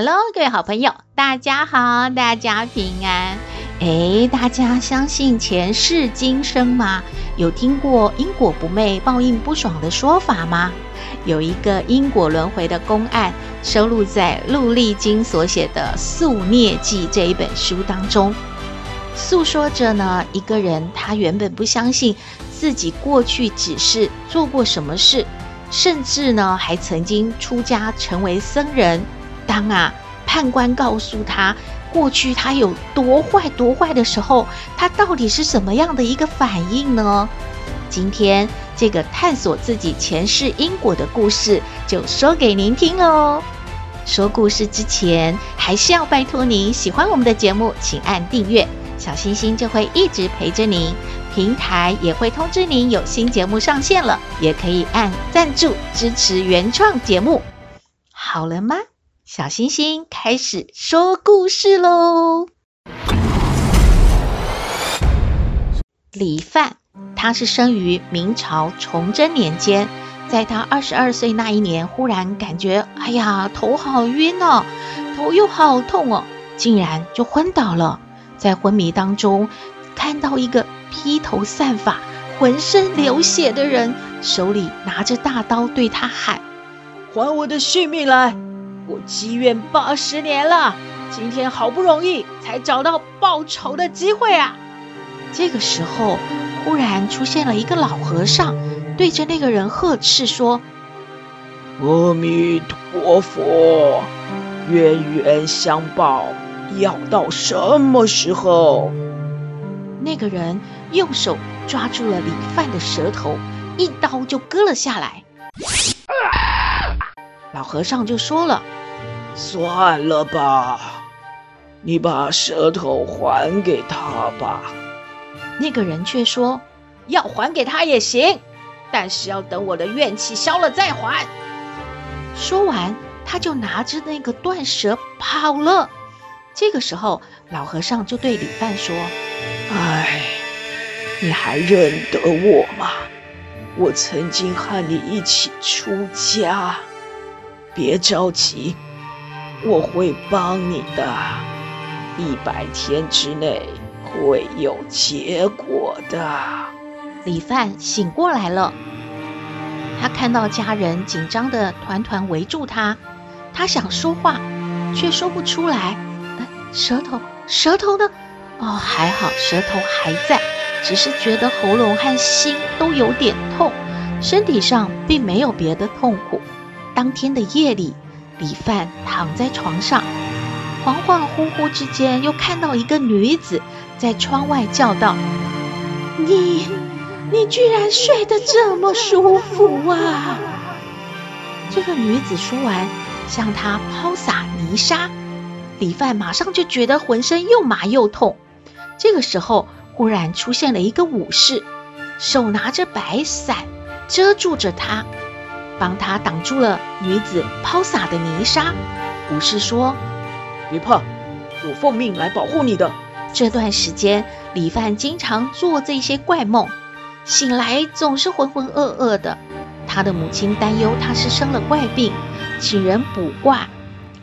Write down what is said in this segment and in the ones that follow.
Hello，各位好朋友，大家好，大家平安。哎，大家相信前世今生吗？有听过因果不昧、报应不爽的说法吗？有一个因果轮回的公案，收录在陆励金所写的《宿孽记》这一本书当中，诉说着呢，一个人他原本不相信自己过去只是做过什么事，甚至呢还曾经出家成为僧人。当啊判官告诉他过去他有多坏多坏的时候，他到底是什么样的一个反应呢？今天这个探索自己前世因果的故事就说给您听喽。说故事之前，还是要拜托您喜欢我们的节目，请按订阅，小星星就会一直陪着您。平台也会通知您有新节目上线了，也可以按赞助支持原创节目。好了吗？小星星开始说故事喽。李范，他是生于明朝崇祯年间，在他二十二岁那一年，忽然感觉，哎呀，头好晕哦，头又好痛哦，竟然就昏倒了。在昏迷当中，看到一个披头散发、浑身流血的人，手里拿着大刀，对他喊：“还我的性命来！”我积怨八十年了，今天好不容易才找到报仇的机会啊！这个时候，忽然出现了一个老和尚，对着那个人呵斥说：“阿弥陀佛，冤冤相报，要到什么时候？”那个人用手抓住了李范的舌头，一刀就割了下来。老和尚就说了。算了吧，你把舌头还给他吧。那个人却说：“要还给他也行，但是要等我的怨气消了再还。”说完，他就拿着那个断舌跑了。这个时候，老和尚就对李范说：“哎，你还认得我吗？我曾经和你一起出家，别着急。”我会帮你的，一百天之内会有结果的。李范醒过来了，他看到家人紧张的团团围住他，他想说话，却说不出来。哎，舌头，舌头呢？哦，还好，舌头还在，只是觉得喉咙和心都有点痛，身体上并没有别的痛苦。当天的夜里。李范躺在床上，恍恍惚惚之间，又看到一个女子在窗外叫道：“你，你居然睡得这么舒服啊！”这个女子说完，向他抛洒泥沙，李范马上就觉得浑身又麻又痛。这个时候，忽然出现了一个武士，手拿着白伞遮住着他。帮他挡住了女子抛洒的泥沙。武士说：“别怕，我奉命来保护你的。”这段时间，李范经常做这些怪梦，醒来总是浑浑噩噩的。他的母亲担忧他是生了怪病，请人卜卦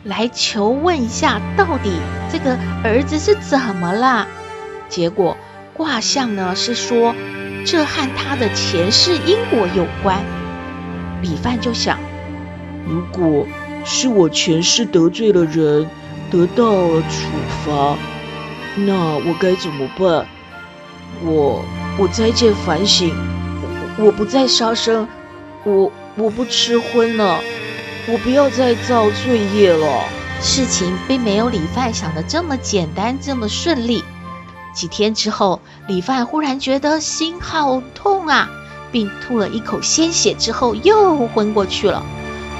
来求问一下，到底这个儿子是怎么了？结果卦象呢是说，这和他的前世因果有关。李范就想，如果是我前世得罪了人，得到了处罚，那我该怎么办？我我再见反省，我，我不再杀生，我我不吃荤了，我不要再造罪业了。事情并没有李范想的这么简单，这么顺利。几天之后，李范忽然觉得心好痛啊！并吐了一口鲜血之后，又昏过去了。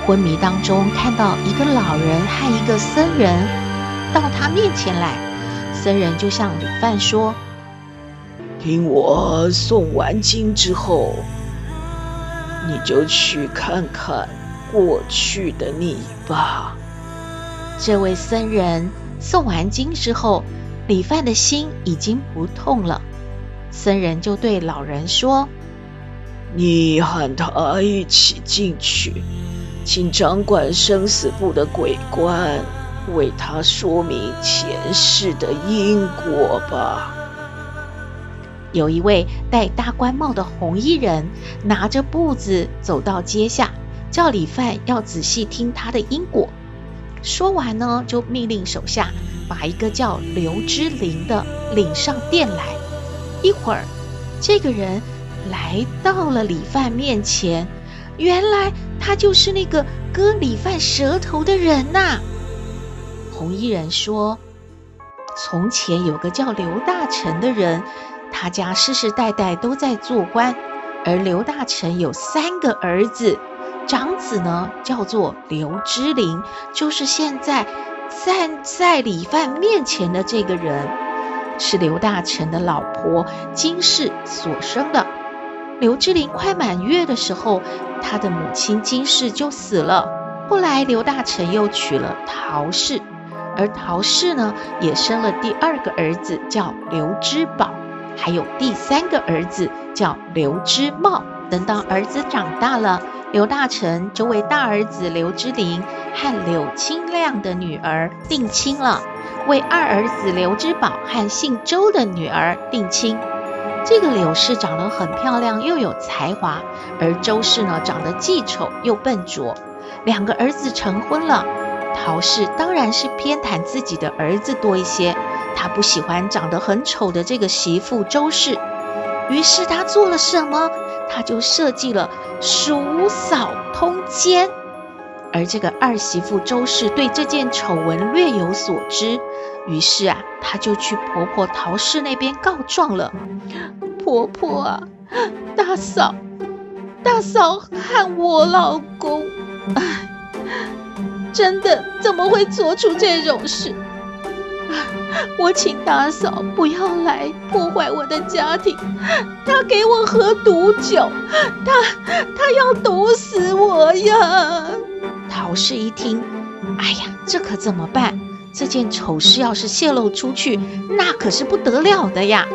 昏迷当中看到一个老人和一个僧人到他面前来，僧人就向李范说：“听我诵完经之后，你就去看看过去的你吧。”这位僧人诵完经之后，李范的心已经不痛了。僧人就对老人说：“你和他一起进去。”请掌管生死簿的鬼官为他说明前世的因果吧。有一位戴大官帽的红衣人拿着簿子走到阶下，叫李范要仔细听他的因果。说完呢，就命令手下把一个叫刘之林的领上殿来。一会儿，这个人来到了李范面前。原来他就是那个割李范舌头的人呐！红衣人说：“从前有个叫刘大成的人，他家世世代代都在做官，而刘大成有三个儿子，长子呢叫做刘之林，就是现在站在李范面前的这个人，是刘大成的老婆金氏所生的。”刘之灵快满月的时候，他的母亲金氏就死了。后来刘大成又娶了陶氏，而陶氏呢也生了第二个儿子，叫刘之宝，还有第三个儿子叫刘之茂。等到儿子长大了，刘大成就为大儿子刘之灵和柳清亮的女儿定亲了，为二儿子刘之宝和姓周的女儿定亲。这个柳氏长得很漂亮，又有才华，而周氏呢，长得既丑又笨拙。两个儿子成婚了，陶氏当然是偏袒自己的儿子多一些，他不喜欢长得很丑的这个媳妇周氏，于是他做了什么？他就设计了叔嫂通奸。而这个二媳妇周氏对这件丑闻略有所知。于是啊，他就去婆婆陶氏那边告状了。婆婆啊，大嫂，大嫂和我老公，哎，真的怎么会做出这种事？我请大嫂不要来破坏我的家庭。她给我喝毒酒，她她要毒死我呀！陶氏一听，哎呀，这可怎么办？这件丑事要是泄露出去，那可是不得了的呀！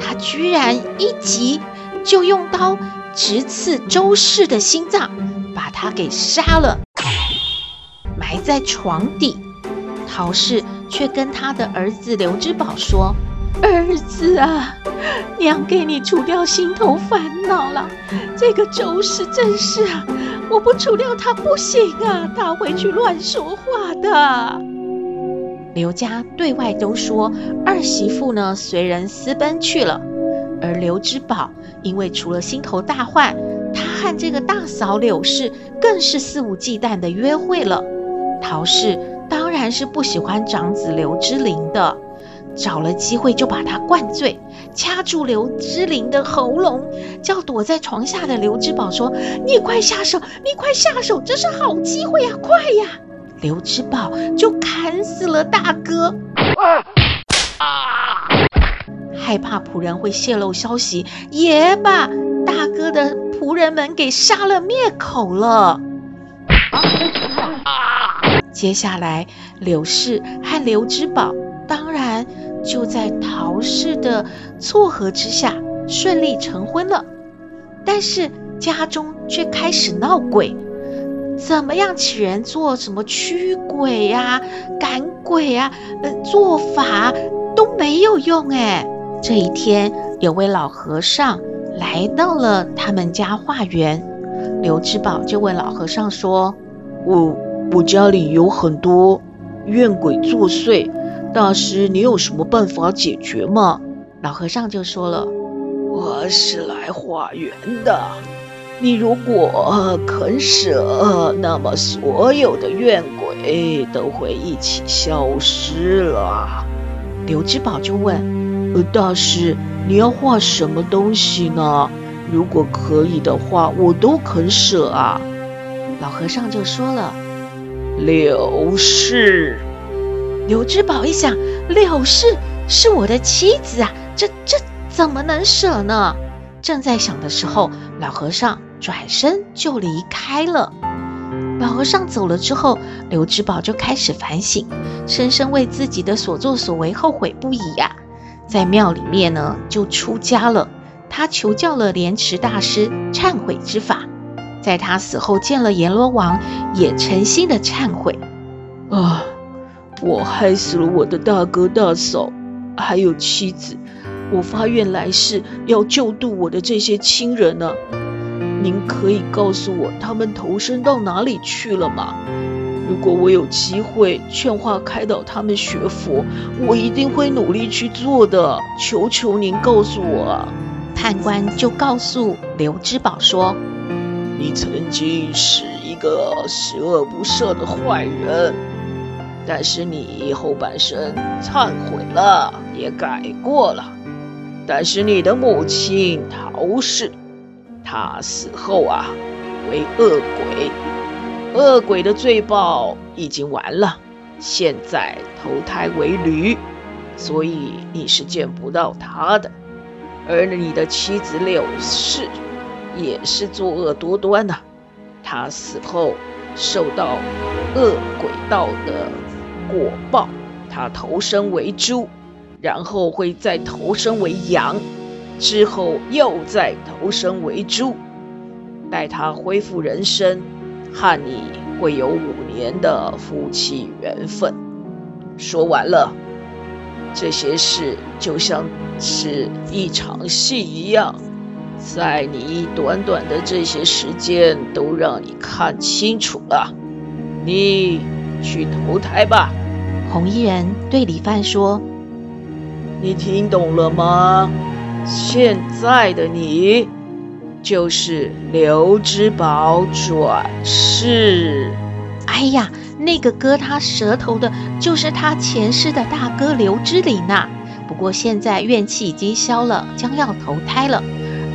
他居然一急就用刀直刺周氏的心脏，把他给杀了，埋在床底。陶氏却跟他的儿子刘之宝说：“儿子啊，娘给你除掉心头烦恼了。这个周氏真是啊，我不除掉他不行啊，他会去乱说话的。”刘家对外都说二媳妇呢随人私奔去了，而刘之宝因为除了心头大患，他和这个大嫂柳氏更是肆无忌惮的约会了。陶氏当然是不喜欢长子刘之灵的，找了机会就把他灌醉，掐住刘之灵的喉咙，叫躲在床下的刘之宝说：“你快下手，你快下手，这是好机会呀，快呀！”刘之宝就砍死了大哥，害怕仆人会泄露消息，也把大哥的仆人们给杀了灭口了。接下来，柳氏和刘之宝当然就在陶氏的撮合之下顺利成婚了，但是家中却开始闹鬼。怎么样请人做什么驱鬼呀、啊、赶鬼呀、啊，呃，做法都没有用哎。这一天，有位老和尚来到了他们家化缘，刘之宝就问老和尚说：“我我家里有很多怨鬼作祟，大师你有什么办法解决吗？”老和尚就说了：“我是来化缘的。”你如果肯舍，那么所有的怨鬼都会一起消失了。刘之宝就问：“呃，大师，你要画什么东西呢？如果可以的话，我都肯舍啊。”老和尚就说了：“柳氏。”刘知宝一想，柳氏是我的妻子啊，这这怎么能舍呢？正在想的时候，老和尚转身就离开了。老和尚走了之后，刘知宝就开始反省，深深为自己的所作所为后悔不已呀、在庙里面呢，就出家了。他求教了莲池大师忏悔之法，在他死后见了阎罗王，也诚心的忏悔。啊，我害死了我的大哥大嫂，还有妻子。我发愿来世要救度我的这些亲人呢、您可以告诉我他们投身到哪里去了吗？如果我有机会劝化开导他们学佛，我一定会努力去做的。求求您告诉我啊！判官就告诉刘知宝说：“你曾经是一个十恶不赦的坏人，但是你后半生忏悔了，也改过了。但是你的母亲陶氏。”他死后啊，为恶鬼，恶鬼的罪报已经完了，现在投胎为驴，所以你是见不到他的。而你的妻子柳氏也是作恶多端呐、他死后受到恶鬼道的果报，他投生为猪，然后会再投生为羊。之后又再投生为猪，待他恢复人身，和你会有五年的夫妻缘分。说完了，这些事就像是一场戏一样，在你短短的这些时间都让你看清楚了。你去投胎吧。红衣人对李范说：“你听懂了吗？”现在的你，就是刘之宝转世。哎呀，那个割他舌头的，就是他前世的大哥刘之礼呐。不过现在怨气已经消了，将要投胎了。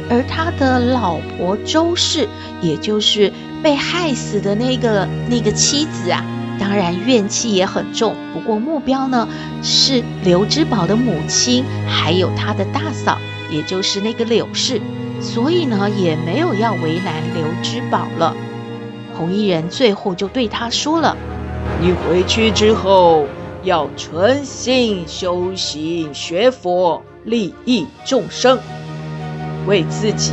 而他的老婆周氏，也就是被害死的那个那个妻子啊，当然怨气也很重。不过目标呢，是刘之宝的母亲，还有他的大嫂。也就是那个柳氏，所以呢，也没有要为难刘知宝了。红衣人最后就对他说了：“你回去之后要存心修行学佛，利益众生，为自己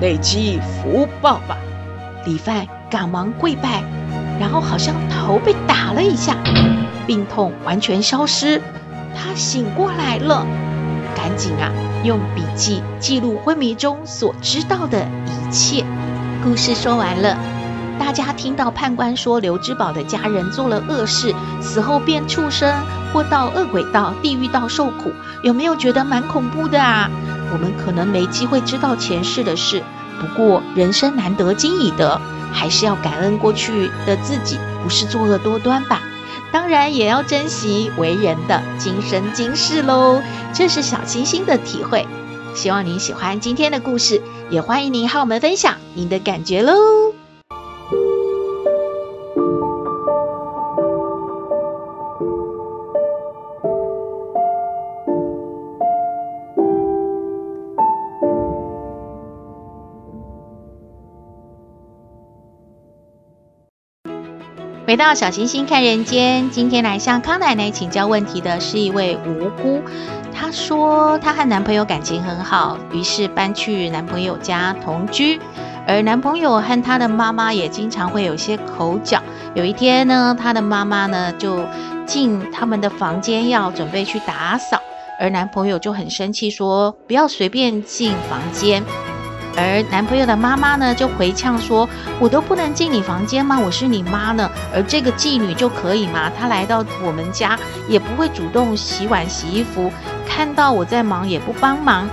累积福报吧。”李范赶忙跪拜，然后好像头被打了一下，病痛完全消失，他醒过来了。赶紧啊，用笔记记录昏迷中所知道的一切。故事说完了，大家听到判官说刘知宝的家人做了恶事，死后变畜生或到恶鬼道、地狱道受苦，有没有觉得蛮恐怖的啊？我们可能没机会知道前世的事，不过人生难得今已得，还是要感恩过去的自己，不是作恶多端吧。当然也要珍惜为人的今生今世喽，这是小星星的体会。希望您喜欢今天的故事，也欢迎您和我们分享您的感觉喽。回到小星星看人间，今天来向康奶奶请教问题的是一位无辜。她说她和男朋友感情很好，于是搬去男朋友家同居，而男朋友和他的妈妈也经常会有些口角。有一天呢，他的妈妈呢就进他们的房间要准备去打扫，而男朋友就很生气说不要随便进房间。而男朋友的妈妈呢，就回呛说：“我都不能进你房间吗？我是你妈呢，而这个妓女就可以吗？她来到我们家也不会主动洗碗洗衣服，看到我在忙也不帮忙。”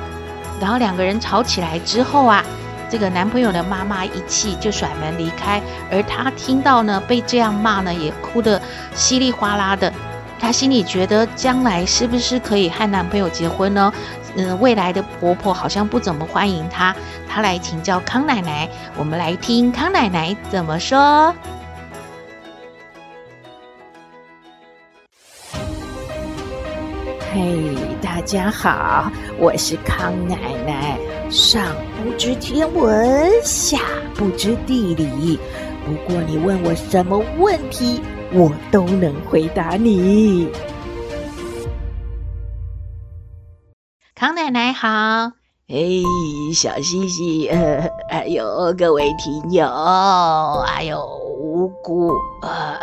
然后两个人吵起来之后啊，这个男朋友的妈妈一气就甩门离开，而她听到呢被这样骂呢，也哭得稀里哗啦的。她心里觉得将来是不是可以和男朋友结婚呢？嗯，未来的婆婆好像不怎么欢迎她，她来请教康奶奶。我们来听康奶奶怎么说。嘿大家好，我是康奶奶。上不知天文，下不知地理，不过你问我什么问题，我都能回答你。康奶奶好，嘿，小西西，呃，还有各位听友，还有无辜，呃，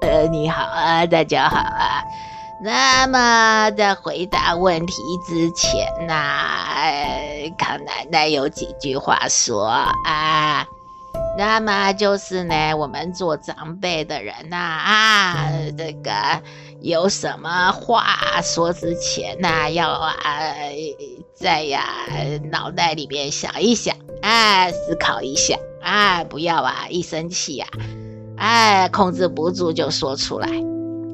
呃，你好啊，大家好啊。那么在回答问题之前呢、啊，康奶奶有几句话说啊。那么就是呢，我们做长辈的人呐啊，这个有什么话说之前呐、要啊在呀脑袋里面想一想啊，思考一下啊，不要啊一生气呀，哎，控制不住就说出来。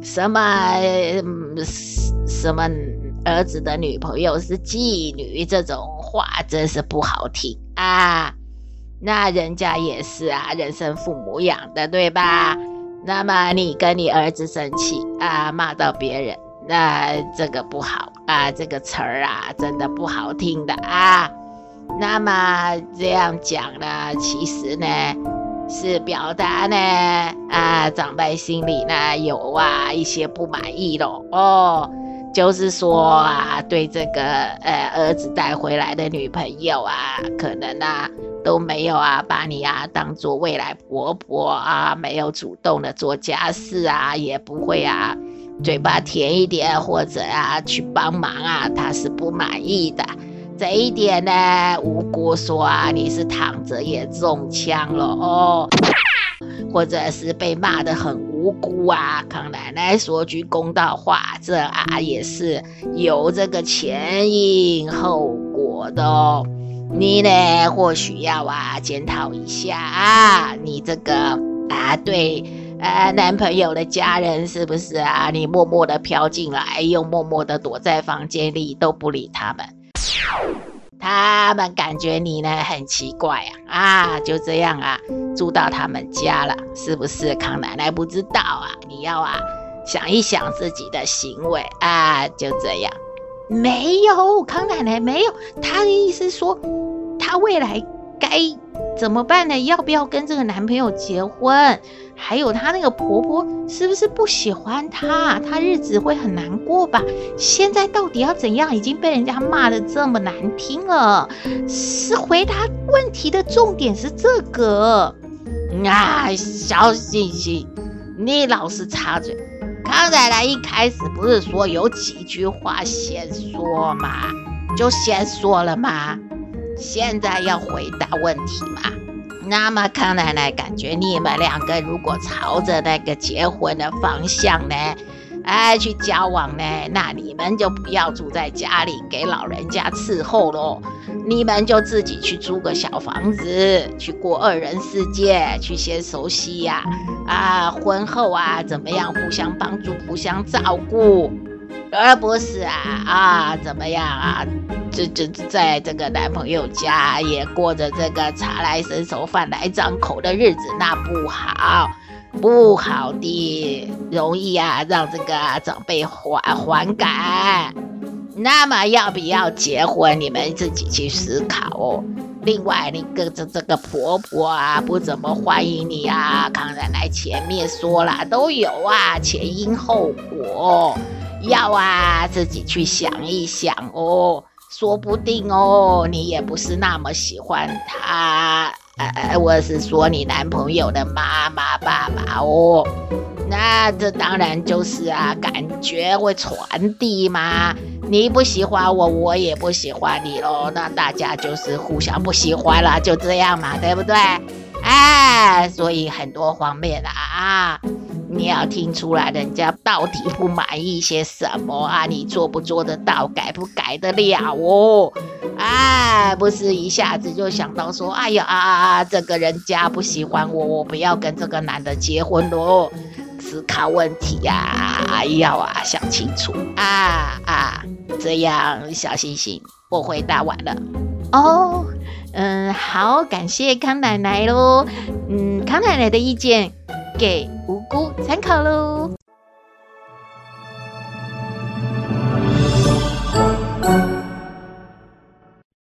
什么什么儿子的女朋友是妓女这种话真是不好听啊！那人家也是啊，人生父母养的，对吧？那么你跟你儿子生气啊，骂到别人，那这个不好啊，这个词儿啊，真的不好听的啊。那么这样讲呢，其实呢。是表达呢啊，长辈心里呢有啊一些不满意咯哦，就是说啊，对这个呃儿子带回来的女朋友啊，可能啊都没有啊把你啊当做未来婆婆啊，没有主动的做家事啊，也不会啊嘴巴甜一点或者啊去帮忙啊，他是不满意的。这一点呢，无辜说啊，你是躺着也中枪了哦，或者是被骂得很无辜啊。康奶奶说句公道话，这啊也是有这个前因后果的哦。你呢，或许要啊检讨一下啊，你这个啊对呃男朋友的家人是不是啊？你默默的飘进来，又默默的躲在房间里，都不理他们。他们感觉你呢很奇怪啊，啊，就这样啊，住到他们家了，是不是？康奶奶不知道啊，你要啊想一想自己的行为啊，就这样。没有，康奶奶没有，她的意思说，她未来该怎么办呢？要不要跟这个男朋友结婚？还有她那个婆婆是不是不喜欢她？她日子会很难过吧？现在到底要怎样？已经被人家骂的这么难听了，是回答问题的重点是这个。啊，小星星，你老是插嘴。康奶奶一开始不是说有几句话先说吗，就先说了吗？现在要回答问题嘛？那么康奶奶感觉你们两个如果朝着那个结婚的方向呢，哎，去交往呢，那你们就不要住在家里给老人家伺候喽，你们就自己去租个小房子，去过二人世界，去先熟悉呀，啊，啊，婚后啊怎么样互相帮助、互相照顾，而不是啊啊怎么样啊？这这在这个男朋友家也过着这个茶来伸手饭来张口的日子，那不好，不好的，容易啊让这个长辈反反感。那么要不要结婚，你们自己去思考哦。另外，你跟着这个婆婆啊不怎么欢迎你啊，康奶奶前面说了都有啊，前因后果，要啊自己去想一想哦。说不定哦，你也不是那么喜欢他，呃，我是说你男朋友的妈妈、爸爸哦。那这当然就是啊，感觉会传递嘛。你不喜欢我，我也不喜欢你喽。那大家就是互相不喜欢了，就这样嘛，对不对？哎，所以很多方面的啊。你要听出来，人家到底不满意些什么啊？你做不做得到，改不改得了哦？哎，不是一下子就想到说，哎呀啊啊啊，这个人家不喜欢我，我不要跟这个男的结婚喽。思考问题呀，要啊想清楚啊啊，这样小星星，我回答完了。哦，嗯，好，感谢康奶奶喽。嗯，康奶奶的意见给无辜参考喽。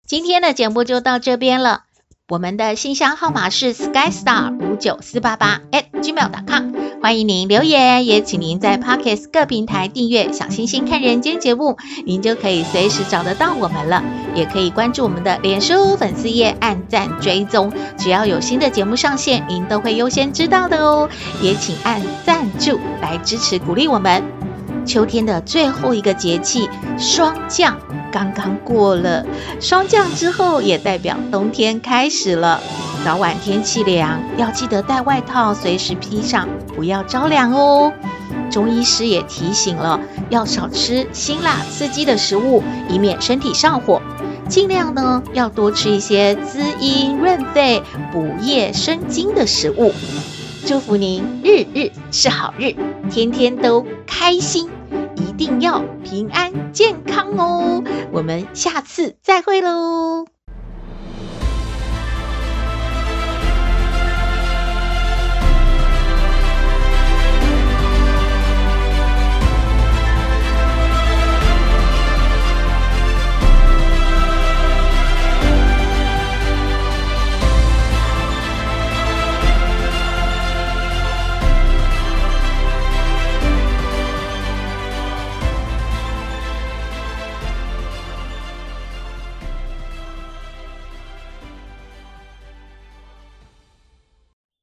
今天的节目就到这边了。我们的信箱号码是 skystar 五九四八八 at gmail.com，欢迎您留言，也请您在 Podcast 各平台订阅“小星星看人间”节目，您就可以随时找得到我们了。也可以关注我们的脸书粉丝页，按赞追踪，只要有新的节目上线，您都会优先知道的哦。也请按赞助来支持鼓励我们。秋天的最后一个节气霜降刚刚过了，霜降之后也代表冬天开始了。早晚天气凉，要记得带外套，随时披上，不要着凉哦。中医师也提醒了，要少吃辛辣刺激的食物，以免身体上火。尽量呢要多吃一些滋阴润肺、补液生津的食物。祝福您日日是好日，天天都开心。一定要平安健康哦！我们下次再会喽。